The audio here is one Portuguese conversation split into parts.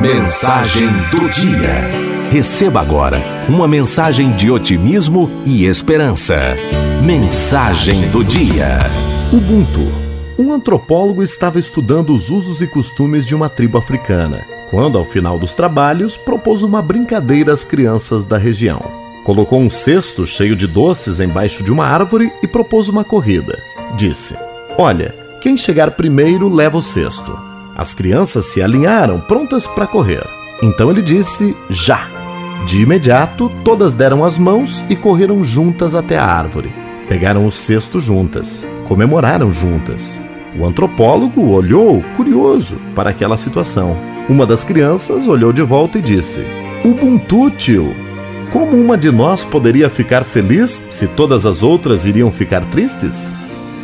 Mensagem do dia. Receba agora uma mensagem de otimismo e esperança. Mensagem do dia. Ubuntu. Um antropólogo estava estudando os usos e costumes de uma tribo africana, quando, ao final dos trabalhos, propôs uma brincadeira às crianças da região. Colocou um cesto cheio de doces embaixo de uma árvore e propôs uma corrida. Disse: Olha, quem chegar primeiro leva o cesto. As crianças se alinharam, prontas para correr. Então ele disse: Já! De imediato, todas deram as mãos e correram juntas até a árvore. Pegaram o cesto juntas, comemoraram juntas. O antropólogo olhou, curioso, para aquela situação. Uma das crianças olhou de volta e disse: Ubuntu, tio! Como uma de nós poderia ficar feliz se todas as outras iriam ficar tristes?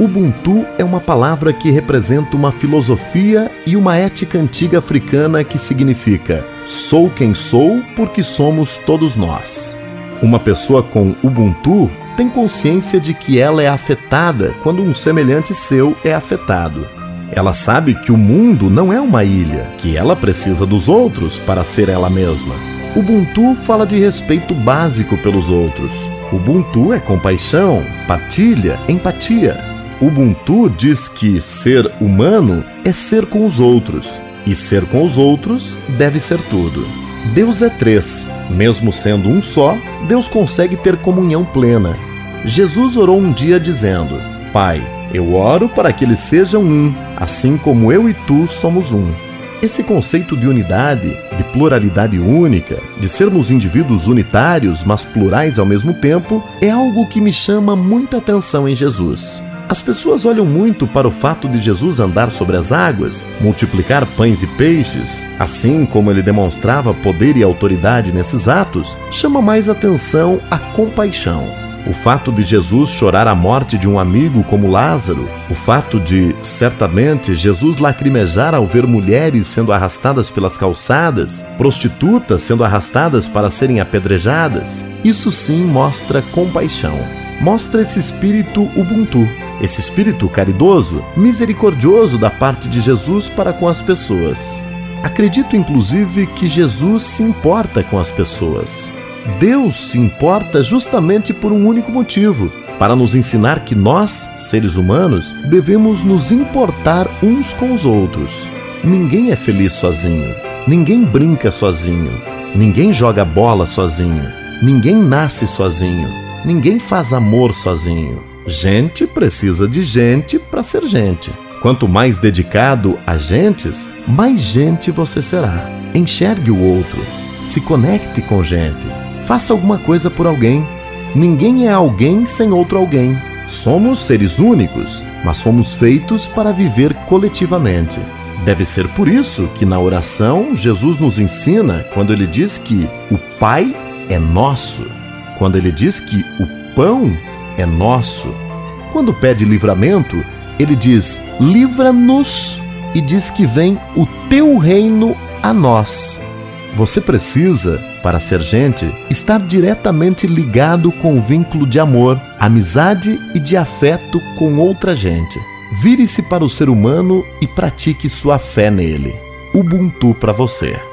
Ubuntu é uma palavra que representa uma filosofia e uma ética antiga africana que significa sou quem sou porque somos todos nós. Uma pessoa com Ubuntu tem consciência de que ela é afetada quando um semelhante seu é afetado. Ela sabe que o mundo não é uma ilha, que ela precisa dos outros para ser ela mesma. Ubuntu fala de respeito básico pelos outros. Ubuntu é compaixão, partilha, empatia. Ubuntu diz que ser humano é ser com os outros, e ser com os outros deve ser tudo. Deus é três, mesmo sendo um só, Deus consegue ter comunhão plena. Jesus orou um dia dizendo: Pai, eu oro para que eles sejam um, assim como eu e tu somos um. Esse conceito de unidade, de pluralidade única, de sermos indivíduos unitários, mas plurais ao mesmo tempo, é algo que me chama muita atenção em Jesus. As pessoas olham muito para o fato de Jesus andar sobre as águas, multiplicar pães e peixes, assim como ele demonstrava poder e autoridade nesses atos, chama mais atenção a compaixão. O fato de Jesus chorar a morte de um amigo como Lázaro, o fato de, certamente, Jesus lacrimejar ao ver mulheres sendo arrastadas pelas calçadas, prostitutas sendo arrastadas para serem apedrejadas, isso sim mostra compaixão. Mostra esse espírito Ubuntu, esse espírito caridoso, misericordioso da parte de Jesus para com as pessoas. Acredito inclusive que Jesus se importa com as pessoas. Deus se importa justamente por um único motivo: para nos ensinar que nós, seres humanos, devemos nos importar uns com os outros. Ninguém é feliz sozinho, ninguém brinca sozinho, ninguém joga bola sozinho, ninguém nasce sozinho, ninguém faz amor sozinho. Gente precisa de gente para ser gente. Quanto mais dedicado a gentes, mais gente você será. Enxergue o outro, se conecte com gente, faça alguma coisa por alguém. Ninguém é alguém sem outro alguém. Somos seres únicos, mas fomos feitos para viver coletivamente. Deve ser por isso que na oração Jesus nos ensina quando ele diz que o Pai é nosso, quando ele diz que o pão é nosso. Quando pede livramento, ele diz: livra-nos e diz que vem o teu reino a nós. Você precisa, para ser gente, estar diretamente ligado com o vínculo de amor, amizade e de afeto com outra gente. Vire-se para o ser humano e pratique sua fé nele. Ubuntu para você.